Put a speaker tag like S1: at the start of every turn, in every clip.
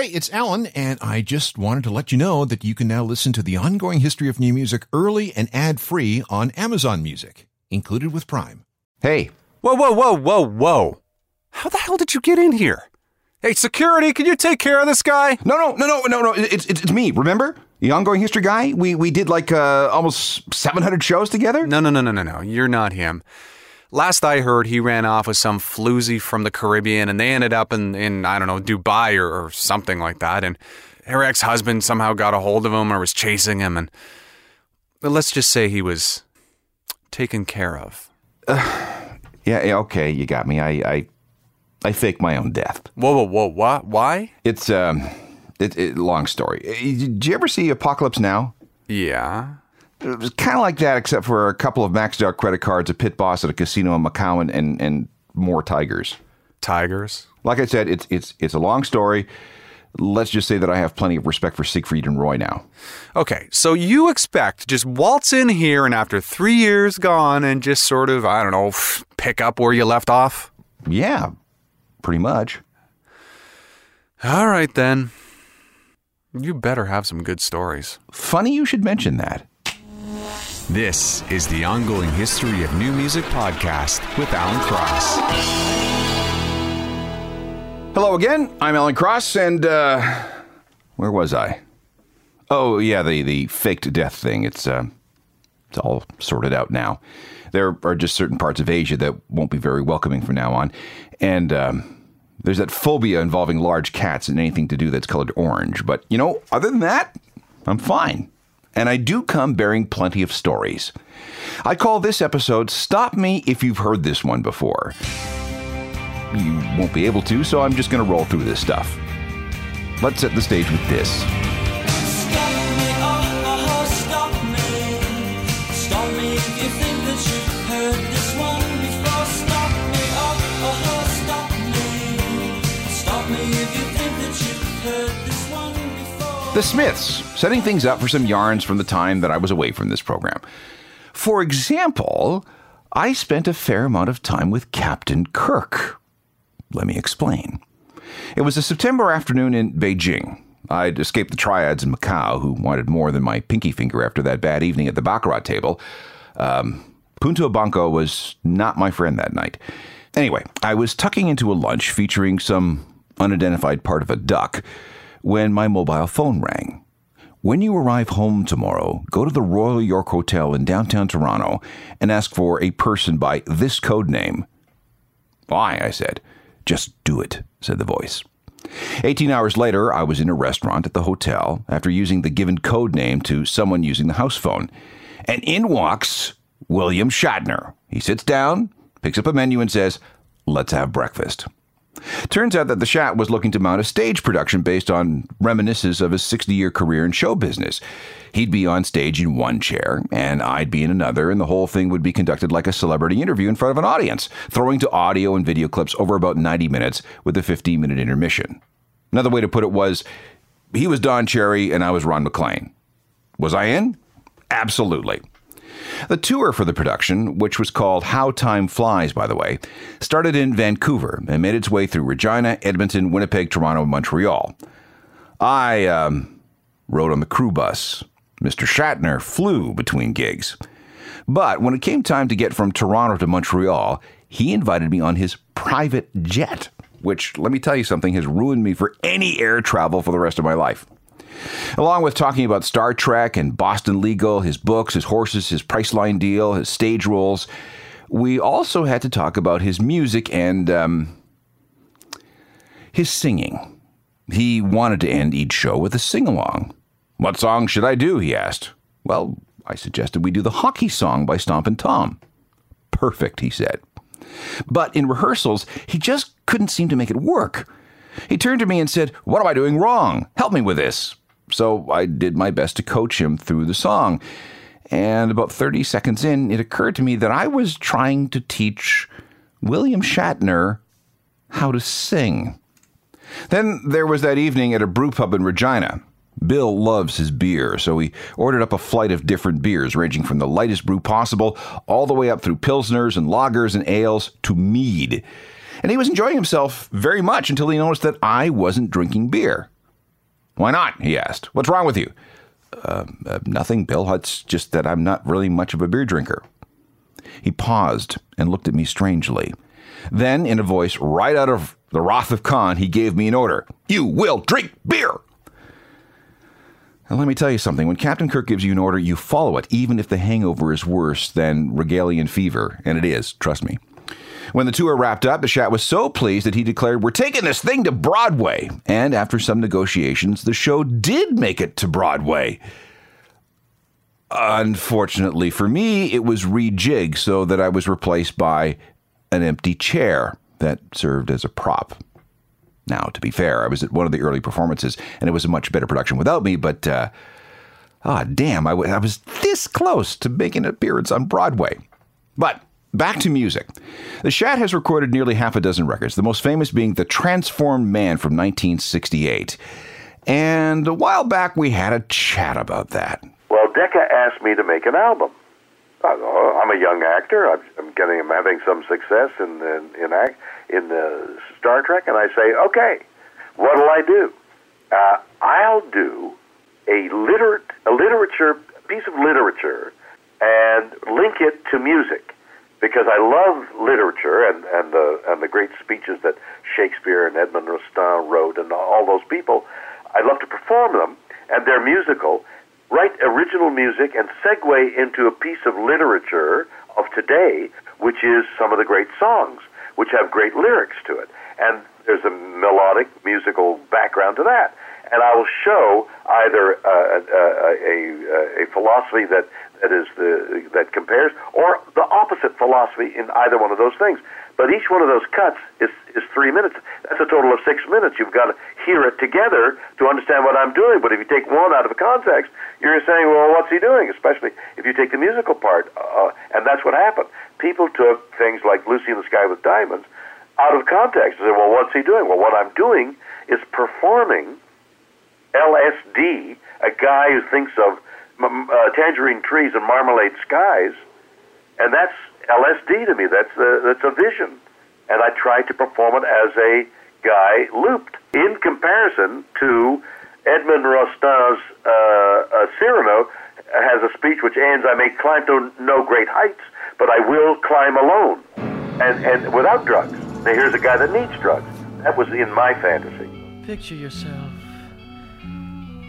S1: Hey, it's Alan, and I just wanted to let you know that you can now listen to the ongoing history of new music early and ad free on Amazon Music, included with Prime.
S2: Hey,
S3: Whoa, whoa, whoa, whoa, whoa. How the hell did you get in here? Hey, security, can you take care of this guy?
S2: no, no, no, no, no, no. It's it's, it's me. Remember the ongoing history guy? We we did like uh, almost seven hundred shows together.
S3: No, no, no, no, no, no. You're not him. Last I heard, he ran off with some floozy from the Caribbean and they ended up in, in I don't know, Dubai or, or something like that. And her ex husband somehow got a hold of him or was chasing him. And let's just say he was taken care of.
S2: Yeah, yeah, okay, you got me. I I I faked my own death.
S3: Whoa, whoa, whoa, what? Why?
S2: It's um, it, it long story. Uh, Did you ever see Apocalypse Now?
S3: Yeah.
S2: It was kind of like that, except for a couple of maxed out credit cards, a pit boss at a casino in Macau, and and, and more tigers.
S3: Tigers.
S2: Like I said, it's it's it's a long story. Let's just say that I have plenty of respect for Siegfried and Roy now.
S3: Okay, so you expect to just waltz in here and after three years gone and just sort of, I don't know, pick up where you left off?
S2: Yeah, pretty much.
S3: All right then. You better have some good stories.
S2: Funny you should mention that.
S4: This is the ongoing history of new music podcast with Alan Cross.
S2: Hello again. I'm Alan Cross, and uh, where was I? Oh yeah, the the faked death thing. It's uh, it's all sorted out now. There are just certain parts of Asia that won't be very welcoming from now on, and um, there's that phobia involving large cats and anything to do that's colored orange. But you know, other than that, I'm fine. And I do come bearing plenty of stories. I call this episode Stop Me If You've Heard This One Before you won't be able to, so I'm just going to roll through this stuff. Let's set the stage with this. The Smiths, setting things up for some yarns from the time that I was away from this program. For example, I spent a fair amount of time with Captain Kirk. Let me explain. It was a September afternoon in Beijing. I'd escaped the triads in Macau, who wanted more than my pinky finger after that bad evening at the Baccarat table. Um, Punto Banco was not my friend that night. Anyway, I was tucking into a lunch featuring some unidentified part of a duck when my mobile phone rang. When you arrive home tomorrow, go to the Royal York Hotel in downtown Toronto and ask for a person by this code name. Why? I said. Just do it, said the voice. 18 hours later, I was in a restaurant at the hotel after using the given code name to someone using the house phone. And in walks William Shatner. He sits down, picks up a menu, and says, Let's have breakfast. Turns out that the Shat was looking to mount a stage production based on reminiscences of his 60 year career in show business. He'd be on stage in one chair, and I'd be in another, and the whole thing would be conducted like a celebrity interview in front of an audience, throwing to audio and video clips over about 90 minutes with a 15 minute intermission. Another way to put it was he was Don Cherry, and I was Ron MacLean. Was I in? Absolutely. The tour for the production, which was called How Time Flies, by the way, started in Vancouver and made its way through Regina, Edmonton, Winnipeg, Toronto, and Montreal. I um, rode on the crew bus. Mr. Shatner flew between gigs. But when it came time to get from Toronto to Montreal, he invited me on his private jet, which, let me tell you something, has ruined me for any air travel for the rest of my life. Along with talking about Star Trek and Boston Legal, his books, his horses, his Priceline deal, his stage roles, we also had to talk about his music and um, his singing. He wanted to end each show with a sing along. What song should I do? he asked. Well, I suggested we do the hockey song by Stompin' Tom. Perfect, he said. But in rehearsals, he just couldn't seem to make it work. He turned to me and said, What am I doing wrong? Help me with this. So I did my best to coach him through the song. And about 30 seconds in, it occurred to me that I was trying to teach William Shatner how to sing. Then there was that evening at a brew pub in Regina. Bill loves his beer, so he ordered up a flight of different beers, ranging from the lightest brew possible all the way up through pilsners and lagers and ales to mead. And he was enjoying himself very much until he noticed that I wasn't drinking beer. Why not? he asked. What's wrong with you? Uh, uh, nothing, Bill. It's just that I'm not really much of a beer drinker. He paused and looked at me strangely. Then, in a voice right out of the Wrath of Khan, he gave me an order You will drink beer! And let me tell you something when Captain Kirk gives you an order, you follow it, even if the hangover is worse than Rigelian fever. And it is, trust me. When the tour wrapped up, the Shat was so pleased that he declared, We're taking this thing to Broadway. And after some negotiations, the show did make it to Broadway. Unfortunately for me, it was rejigged so that I was replaced by an empty chair that served as a prop. Now, to be fair, I was at one of the early performances, and it was a much better production without me, but, uh, ah, damn, I, w- I was this close to making an appearance on Broadway. But back to music. The Shat has recorded nearly half a dozen records, the most famous being The Transformed Man from 1968. And a while back, we had a chat about that.
S5: Well, Decca asked me to make an album. Go, I'm a young actor. I'm, getting, I'm having some success in in in, act, in the Star Trek, and I say, okay, what'll I do? Uh, I'll do a liter a literature piece of literature and link it to music because I love literature and and the and the great speeches that Shakespeare and Edmund Rostand wrote and all those people. I love to perform them, and they're musical. Write original music and segue into a piece of literature of today, which is some of the great songs, which have great lyrics to it, and there's a melodic musical background to that. And I will show either uh, a, a, a philosophy that that is the that compares, or the opposite philosophy in either one of those things. But each one of those cuts is is three minutes. That's a total of six minutes. You've got to hear it together to understand what I'm doing. But if you take one out of context, you're saying, well, what's he doing? Especially if you take the musical part, uh, and that's what happened. People took things like Lucy in the Sky with Diamonds out of context and said, well, what's he doing? Well, what I'm doing is performing LSD, a guy who thinks of uh, tangerine trees and marmalade skies, and that's LSD to me. That's a, that's a vision, and I try to perform it as a guy looped. In comparison to Edmund Rostand's uh, uh, Cyrano, has a speech which ends, "I may climb to no great heights, but I will climb alone, and and without drugs." Now here's a guy that needs drugs. That was in my fantasy.
S6: Picture yourself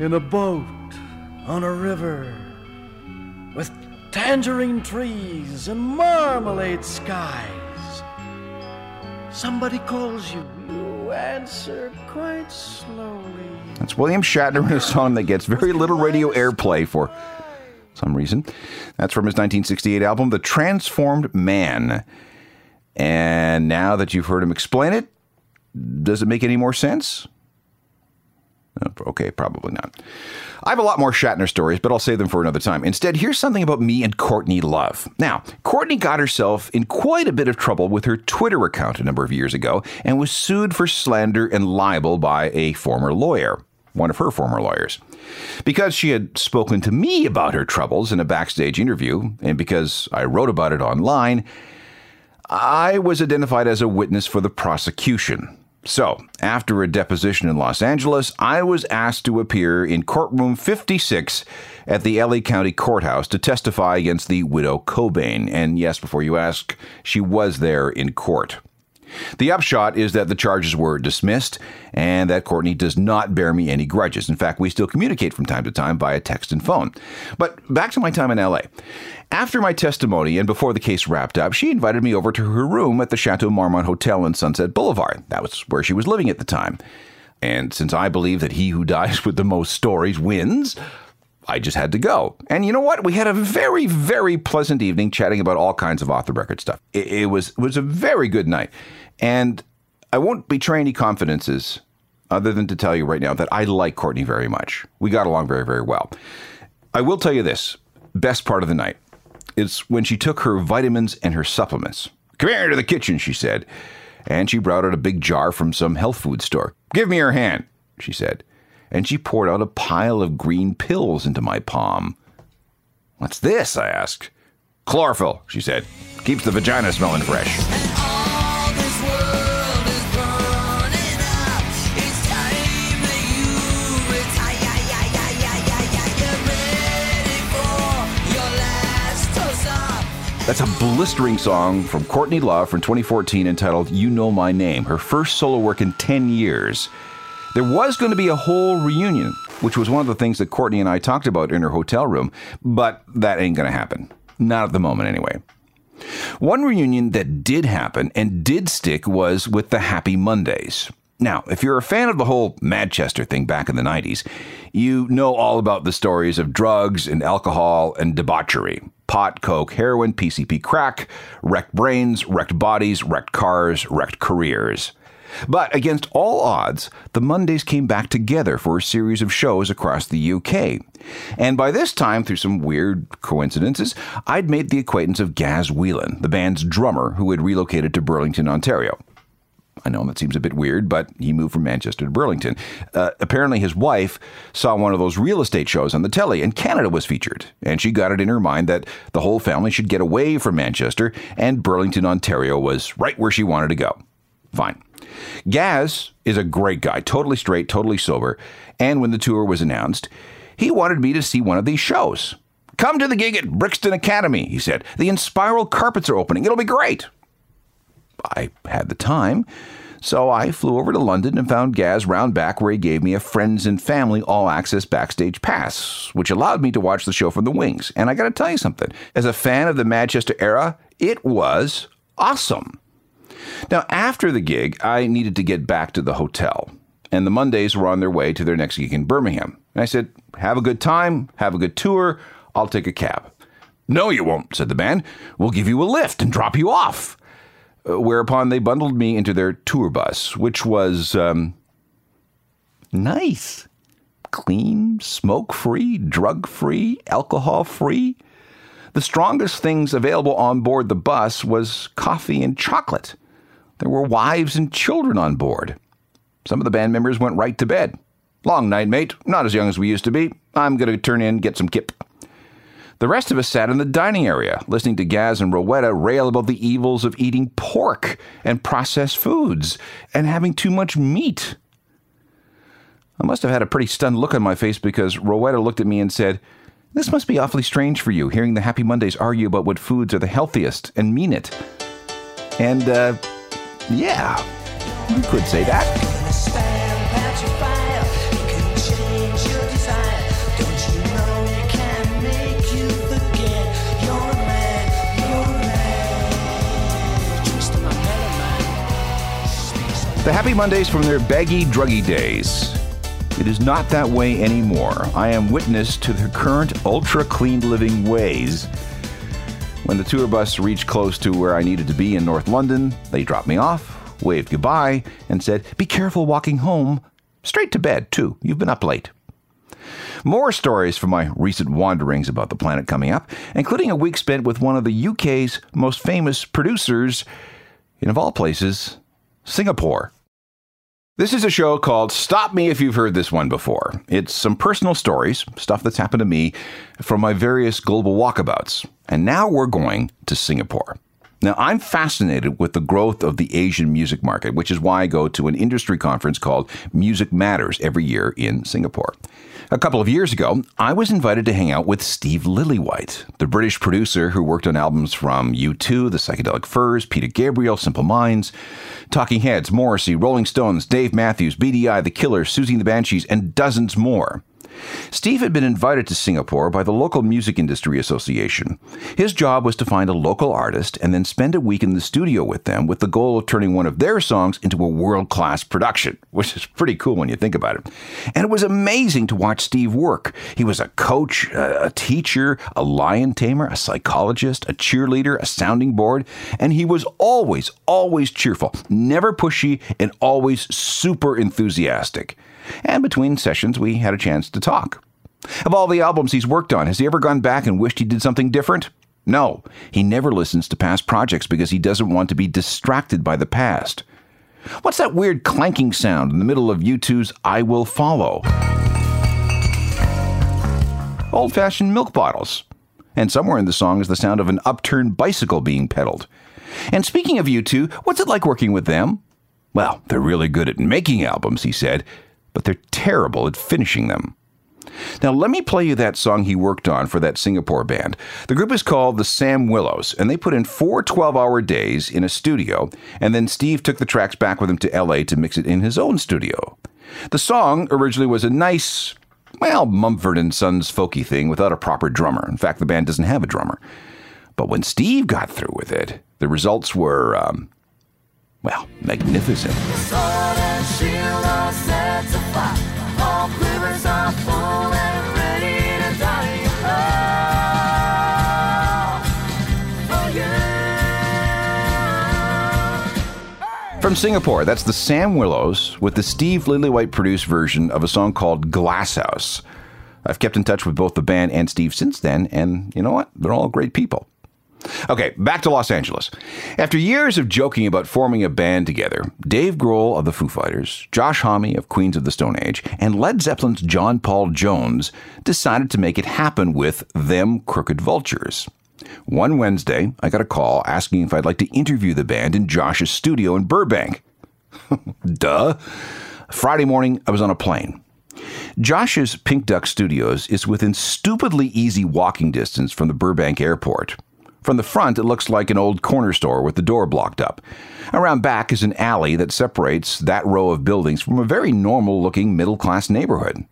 S6: in a boat on a river with tangerine trees and marmalade skies. Somebody calls you. You answer quite slowly.
S2: That's William Shatner in a song that gets very little radio airplay for some reason. That's from his 1968 album, The Transformed Man. And now that you've heard him explain it, does it make any more sense? Uh, Okay, probably not. I have a lot more Shatner stories, but I'll save them for another time. Instead, here's something about me and Courtney Love. Now, Courtney got herself in quite a bit of trouble with her Twitter account a number of years ago and was sued for slander and libel by a former lawyer, one of her former lawyers. Because she had spoken to me about her troubles in a backstage interview, and because I wrote about it online, I was identified as a witness for the prosecution. So, after a deposition in Los Angeles, I was asked to appear in courtroom 56 at the LA County Courthouse to testify against the widow Cobain. And yes, before you ask, she was there in court. The upshot is that the charges were dismissed and that Courtney does not bear me any grudges. In fact, we still communicate from time to time via text and phone. But back to my time in LA. After my testimony and before the case wrapped up, she invited me over to her room at the Chateau Marmont Hotel in Sunset Boulevard. That was where she was living at the time. And since I believe that he who dies with the most stories wins, I just had to go. And you know what? We had a very, very pleasant evening chatting about all kinds of off the record stuff. It, it was it was a very good night. And I won't betray any confidences other than to tell you right now that I like Courtney very much. We got along very, very well. I will tell you this best part of the night is when she took her vitamins and her supplements. Come here to the kitchen, she said. And she brought out a big jar from some health food store. Give me your hand, she said. And she poured out a pile of green pills into my palm. What's this? I asked. Chlorophyll, she said. Keeps the vagina smelling fresh. That's a blistering song from Courtney Love from 2014 entitled You Know My Name, her first solo work in 10 years. There was going to be a whole reunion, which was one of the things that Courtney and I talked about in her hotel room, but that ain't going to happen. Not at the moment, anyway. One reunion that did happen and did stick was with the Happy Mondays. Now, if you're a fan of the whole Manchester thing back in the 90s, you know all about the stories of drugs and alcohol and debauchery pot, coke, heroin, PCP crack, wrecked brains, wrecked bodies, wrecked cars, wrecked careers. But against all odds, the Mondays came back together for a series of shows across the UK. And by this time, through some weird coincidences, I'd made the acquaintance of Gaz Whelan, the band's drummer who had relocated to Burlington, Ontario. I know that seems a bit weird, but he moved from Manchester to Burlington. Uh, apparently, his wife saw one of those real estate shows on the telly, and Canada was featured. And she got it in her mind that the whole family should get away from Manchester, and Burlington, Ontario was right where she wanted to go. Fine. Gaz is a great guy, totally straight, totally sober. And when the tour was announced, he wanted me to see one of these shows. Come to the gig at Brixton Academy, he said. The Inspiral carpets are opening. It'll be great. I had the time, so I flew over to London and found Gaz round back where he gave me a friends and family all access backstage pass, which allowed me to watch the show from the wings. And I got to tell you something as a fan of the Manchester era, it was awesome. Now, after the gig, I needed to get back to the hotel, and the Mondays were on their way to their next gig in Birmingham. And I said, Have a good time, have a good tour, I'll take a cab. No, you won't, said the band. We'll give you a lift and drop you off. Whereupon they bundled me into their tour bus, which was um, nice. Clean, smoke free, drug free, alcohol free. The strongest things available on board the bus was coffee and chocolate. There were wives and children on board. Some of the band members went right to bed. Long night, mate. Not as young as we used to be. I'm going to turn in, get some kip. The rest of us sat in the dining area, listening to Gaz and Rowetta rail about the evils of eating pork and processed foods and having too much meat. I must have had a pretty stunned look on my face because Rowetta looked at me and said, This must be awfully strange for you, hearing the Happy Mondays argue about what foods are the healthiest and mean it. And, uh, yeah, you could say that. The Happy Mondays from their baggy, druggy days. It is not that way anymore. I am witness to their current ultra clean living ways. When the tour bus reached close to where I needed to be in North London, they dropped me off, waved goodbye, and said, Be careful walking home. Straight to bed, too. You've been up late. More stories from my recent wanderings about the planet coming up, including a week spent with one of the UK's most famous producers, in of all places, Singapore. This is a show called Stop Me If You've Heard This One Before. It's some personal stories, stuff that's happened to me from my various global walkabouts. And now we're going to Singapore. Now, I'm fascinated with the growth of the Asian music market, which is why I go to an industry conference called Music Matters every year in Singapore. A couple of years ago, I was invited to hang out with Steve Lillywhite, the British producer who worked on albums from U2, The Psychedelic Furs, Peter Gabriel, Simple Minds, Talking Heads, Morrissey, Rolling Stones, Dave Matthews, BDI, The Killers, Siouxsie and the Banshees, and dozens more. Steve had been invited to Singapore by the local Music Industry Association. His job was to find a local artist and then spend a week in the studio with them with the goal of turning one of their songs into a world class production, which is pretty cool when you think about it. And it was amazing to watch Steve work. He was a coach, a teacher, a lion tamer, a psychologist, a cheerleader, a sounding board, and he was always, always cheerful, never pushy, and always super enthusiastic. And between sessions, we had a chance to talk. Of all the albums he's worked on, has he ever gone back and wished he did something different? No, he never listens to past projects because he doesn't want to be distracted by the past. What's that weird clanking sound in the middle of U2's I Will Follow? Old fashioned milk bottles. And somewhere in the song is the sound of an upturned bicycle being pedaled. And speaking of U2, what's it like working with them? Well, they're really good at making albums, he said, but they're terrible at finishing them. Now, let me play you that song he worked on for that Singapore band. The group is called the Sam Willows, and they put in four 12 hour days in a studio, and then Steve took the tracks back with him to LA to mix it in his own studio. The song originally was a nice, well, Mumford and Sons folky thing without a proper drummer. In fact, the band doesn't have a drummer. But when Steve got through with it, the results were, um, well, magnificent.
S7: Shield are. All are full and ready to die. Oh, oh for you.
S2: From Singapore, that's the Sam Willows with the Steve Lillywhite produced version of a song called Glasshouse. I've kept in touch with both the band and Steve since then, and you know what? They're all great people. Okay, back to Los Angeles. After years of joking about forming a band together, Dave Grohl of the Foo Fighters, Josh Homme of Queens of the Stone Age, and Led Zeppelin's John Paul Jones decided to make it happen with Them Crooked Vultures. One Wednesday, I got a call asking if I'd like to interview the band in Josh's studio in Burbank. Duh. Friday morning, I was on a plane. Josh's Pink Duck Studios is within stupidly easy walking distance from the Burbank airport. From the front, it looks like an old corner store with the door blocked up. Around back is an alley that separates that row of buildings from a very normal looking middle class neighborhood.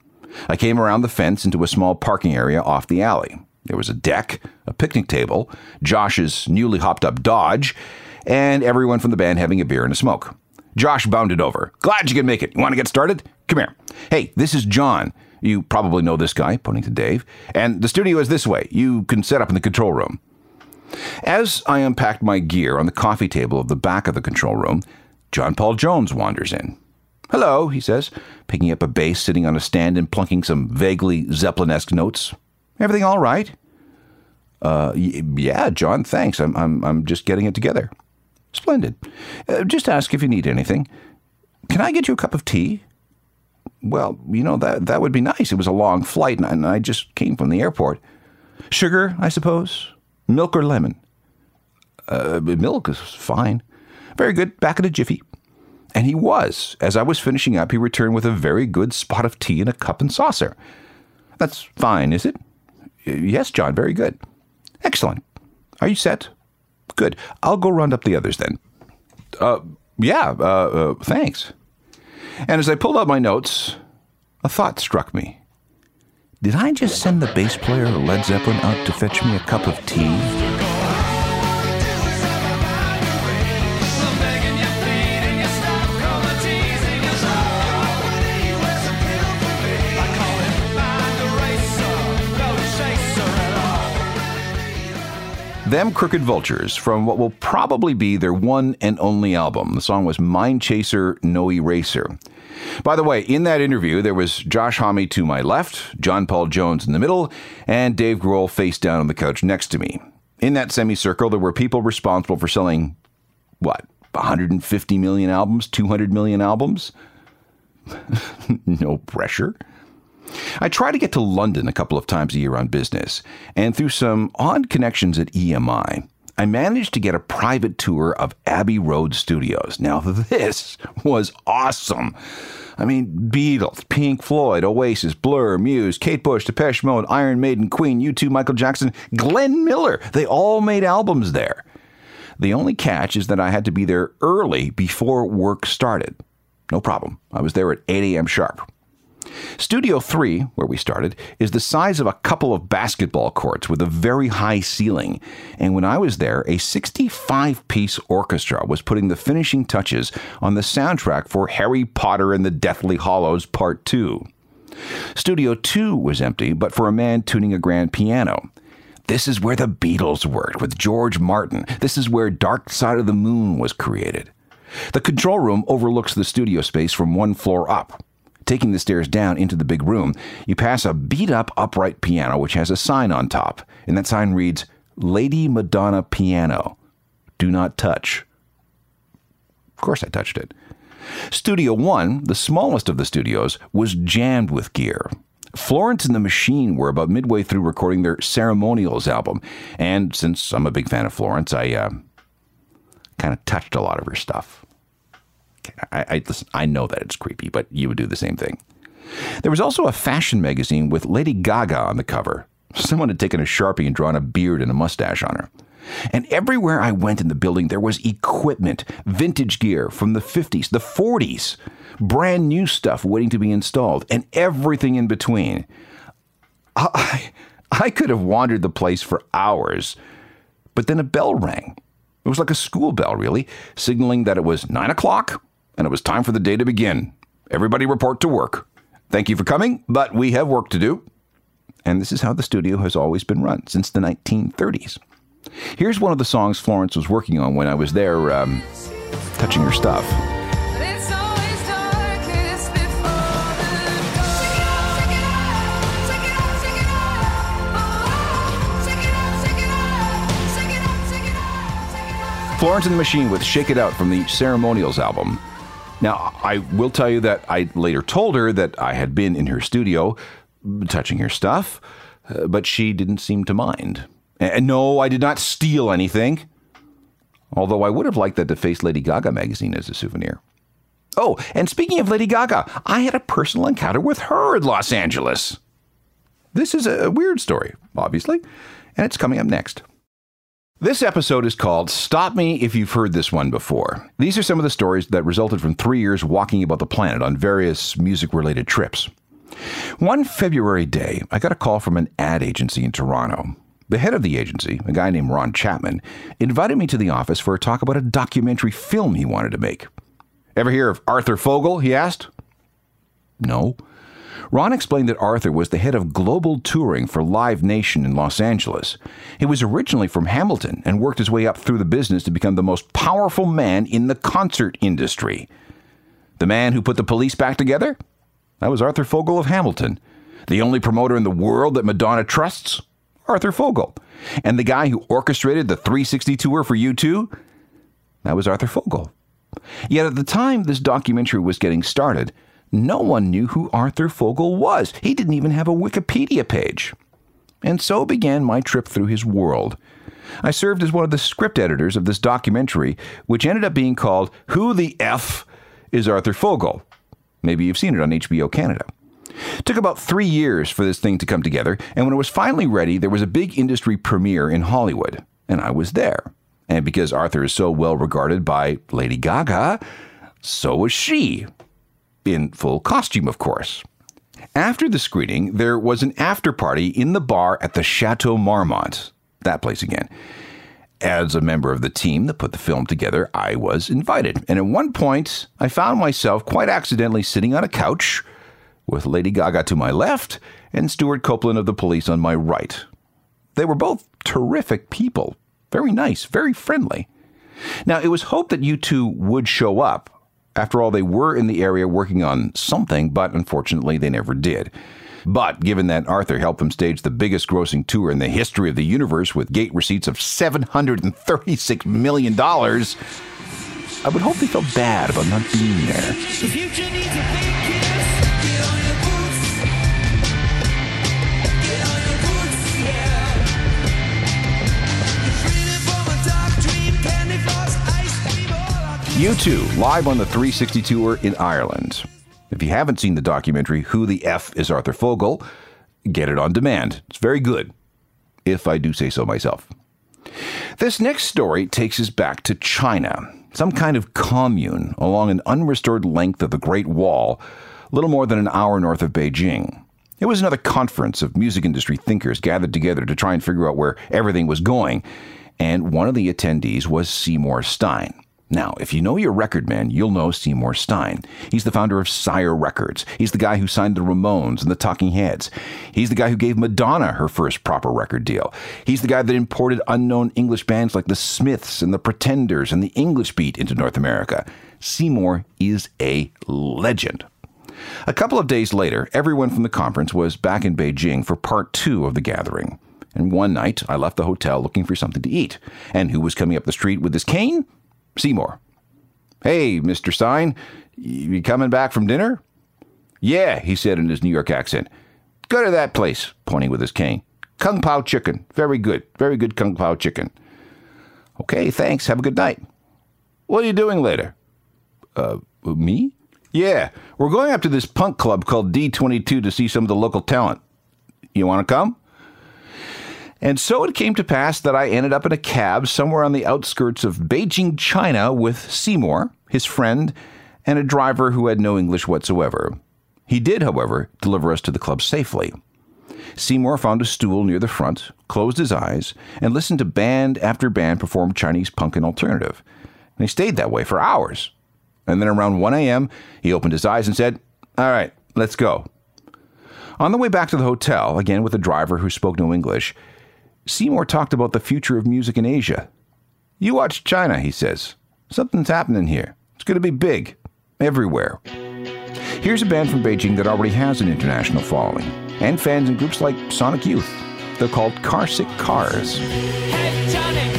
S2: I came around the fence into a small parking area off the alley. There was a deck, a picnic table, Josh's newly hopped up Dodge, and everyone from the band having a beer and a smoke. Josh bounded over. Glad you could make it. You want to get started? Come here. Hey, this is John. You probably know this guy, pointing to Dave. And the studio is this way. You can set up in the control room. As I unpacked my gear on the coffee table of the back of the control room, John Paul Jones wanders in. Hello, he says, picking up a bass sitting on a stand and plunking some vaguely Zeppelin esque notes. Everything all right? Uh, yeah, John, thanks. I'm, I'm, I'm just getting it together. Splendid. Uh, just ask if you need anything. Can I get you a cup of tea? Well, you know, that, that would be nice. It was a long flight, and I, and I just came from the airport. Sugar, I suppose? Milk or lemon? Uh, milk is fine. Very good. Back in a jiffy. And he was. As I was finishing up, he returned with a very good spot of tea in a cup and saucer. That's fine, is it? Yes, John, very good. Excellent. Are you set? Good. I'll go round up the others then. Uh, yeah, uh, uh, thanks. And as I pulled out my notes, a thought struck me. Did I just send the bass player of Led Zeppelin out to fetch me a cup of tea? Them Crooked Vultures from what will probably be their one and only album. The song was Mind Chaser, No Eraser. By the way, in that interview, there was Josh Homme to my left, John Paul Jones in the middle, and Dave Grohl face down on the couch next to me. In that semicircle, there were people responsible for selling, what, 150 million albums, 200 million albums? no pressure. I try to get to London a couple of times a year on business, and through some odd connections at EMI, I managed to get a private tour of Abbey Road Studios. Now, this was awesome. I mean, Beatles, Pink Floyd, Oasis, Blur, Muse, Kate Bush, Depeche Mode, Iron Maiden, Queen, U2, Michael Jackson, Glenn Miller. They all made albums there. The only catch is that I had to be there early before work started. No problem. I was there at 8 a.m. sharp. Studio 3, where we started, is the size of a couple of basketball courts with a very high ceiling. And when I was there, a 65 piece orchestra was putting the finishing touches on the soundtrack for Harry Potter and the Deathly Hallows Part 2. Studio 2 was empty, but for a man tuning a grand piano. This is where the Beatles worked with George Martin. This is where Dark Side of the Moon was created. The control room overlooks the studio space from one floor up. Taking the stairs down into the big room, you pass a beat up upright piano which has a sign on top, and that sign reads Lady Madonna Piano. Do not touch. Of course, I touched it. Studio 1, the smallest of the studios, was jammed with gear. Florence and the Machine were about midway through recording their Ceremonials album, and since I'm a big fan of Florence, I uh, kind of touched a lot of her stuff. I, I, I know that it's creepy, but you would do the same thing. There was also a fashion magazine with Lady Gaga on the cover. Someone had taken a Sharpie and drawn a beard and a mustache on her. And everywhere I went in the building, there was equipment, vintage gear from the 50s, the 40s, brand new stuff waiting to be installed, and everything in between. I, I could have wandered the place for hours, but then a bell rang. It was like a school bell, really, signaling that it was nine o'clock and it was time for the day to begin. Everybody report to work. Thank you for coming, but we have work to do. And this is how the studio has always been run since the 1930s. Here's one of the songs Florence was working on when I was there um, touching her stuff. Florence and the Machine with Shake It Out from the Ceremonials album. Now, I will tell you that I later told her that I had been in her studio touching her stuff, uh, but she didn't seem to mind. And no, I did not steal anything. Although I would have liked that defaced Lady Gaga magazine as a souvenir. Oh, and speaking of Lady Gaga, I had a personal encounter with her in Los Angeles. This is a weird story, obviously, and it's coming up next. This episode is called Stop Me If You've Heard This One Before. These are some of the stories that resulted from three years walking about the planet on various music related trips. One February day, I got a call from an ad agency in Toronto. The head of the agency, a guy named Ron Chapman, invited me to the office for a talk about a documentary film he wanted to make. Ever hear of Arthur Fogel? he asked. No. Ron explained that Arthur was the head of global touring for Live Nation in Los Angeles. He was originally from Hamilton and worked his way up through the business to become the most powerful man in the concert industry. The man who put the police back together? That was Arthur Fogel of Hamilton. The only promoter in the world that Madonna trusts? Arthur Fogel. And the guy who orchestrated the 360 tour for U2? That was Arthur Fogel. Yet at the time this documentary was getting started, no one knew who Arthur Fogel was. He didn't even have a Wikipedia page. And so began my trip through his world. I served as one of the script editors of this documentary, which ended up being called Who the F is Arthur Fogel? Maybe you've seen it on HBO Canada. It took about three years for this thing to come together, and when it was finally ready, there was a big industry premiere in Hollywood, and I was there. And because Arthur is so well regarded by Lady Gaga, so was she. In full costume, of course. After the screening, there was an after party in the bar at the Chateau Marmont. That place again. As a member of the team that put the film together, I was invited. And at one point, I found myself quite accidentally sitting on a couch with Lady Gaga to my left and Stewart Copeland of the police on my right. They were both terrific people, very nice, very friendly. Now, it was hoped that U2 would show up. After all, they were in the area working on something, but unfortunately, they never did. But given that Arthur helped them stage the biggest grossing tour in the history of the universe with gate receipts of $736 million, I would hope they felt bad about not being there.
S7: The
S2: U2, live on the 360 tour in Ireland. If you haven't seen the documentary, Who the F is Arthur Fogel, get it on demand. It's very good, if I do say so myself. This next story takes us back to China, some kind of commune along an unrestored length of the Great Wall, little more than an hour north of Beijing. It was another conference of music industry thinkers gathered together to try and figure out where everything was going, and one of the attendees was Seymour Stein. Now, if you know your record man, you'll know Seymour Stein. He's the founder of Sire Records. He's the guy who signed the Ramones and the Talking Heads. He's the guy who gave Madonna her first proper record deal. He's the guy that imported unknown English bands like the Smiths and the Pretenders and the English Beat into North America. Seymour is a legend. A couple of days later, everyone from the conference was back in Beijing for part two of the gathering. And one night, I left the hotel looking for something to eat. And who was coming up the street with his cane? Seymour. Hey, Mr. Stein, you coming back from dinner? Yeah, he said in his New York accent. Go to that place, pointing with his cane. Kung Pao chicken. Very good. Very good Kung Pao chicken. Okay, thanks. Have a good night. What are you doing later? Uh, me? Yeah, we're going up to this punk club called D22 to see some of the local talent. You want to come? And so it came to pass that I ended up in a cab somewhere on the outskirts of Beijing, China, with Seymour, his friend, and a driver who had no English whatsoever. He did, however, deliver us to the club safely. Seymour found a stool near the front, closed his eyes, and listened to band after band perform Chinese punk and alternative. And he stayed that way for hours. And then around 1 a.m., he opened his eyes and said, All right, let's go. On the way back to the hotel, again with a driver who spoke no English, Seymour talked about the future of music in Asia. You watch China, he says. Something's happening here. It's going to be big, everywhere. Here's a band from Beijing that already has an international following, and fans in groups like Sonic Youth. They're called Carsick Cars.
S7: Hey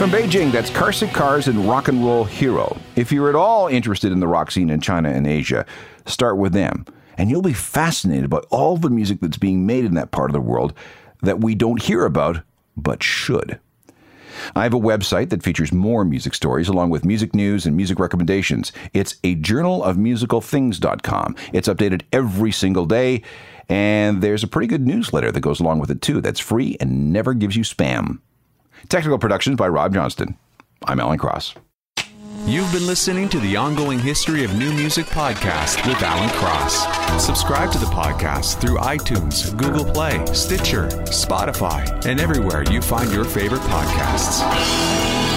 S2: From Beijing, that's Carsick Cars and Rock and Roll Hero. If you're at all interested in the rock scene in China and Asia, start with them, and you'll be fascinated by all the music that's being made in that part of the world that we don't hear about, but should. I have a website that features more music stories along with music news and music recommendations. It's a journal of musical things.com. It's updated every single day, and there's a pretty good newsletter that goes along with it too that's free and never gives you spam. Technical productions by Rob Johnston. I'm Alan Cross.
S4: You've been listening to the Ongoing History of New Music podcast with Alan Cross. Subscribe to the podcast through iTunes, Google Play, Stitcher, Spotify, and everywhere you find your favorite podcasts.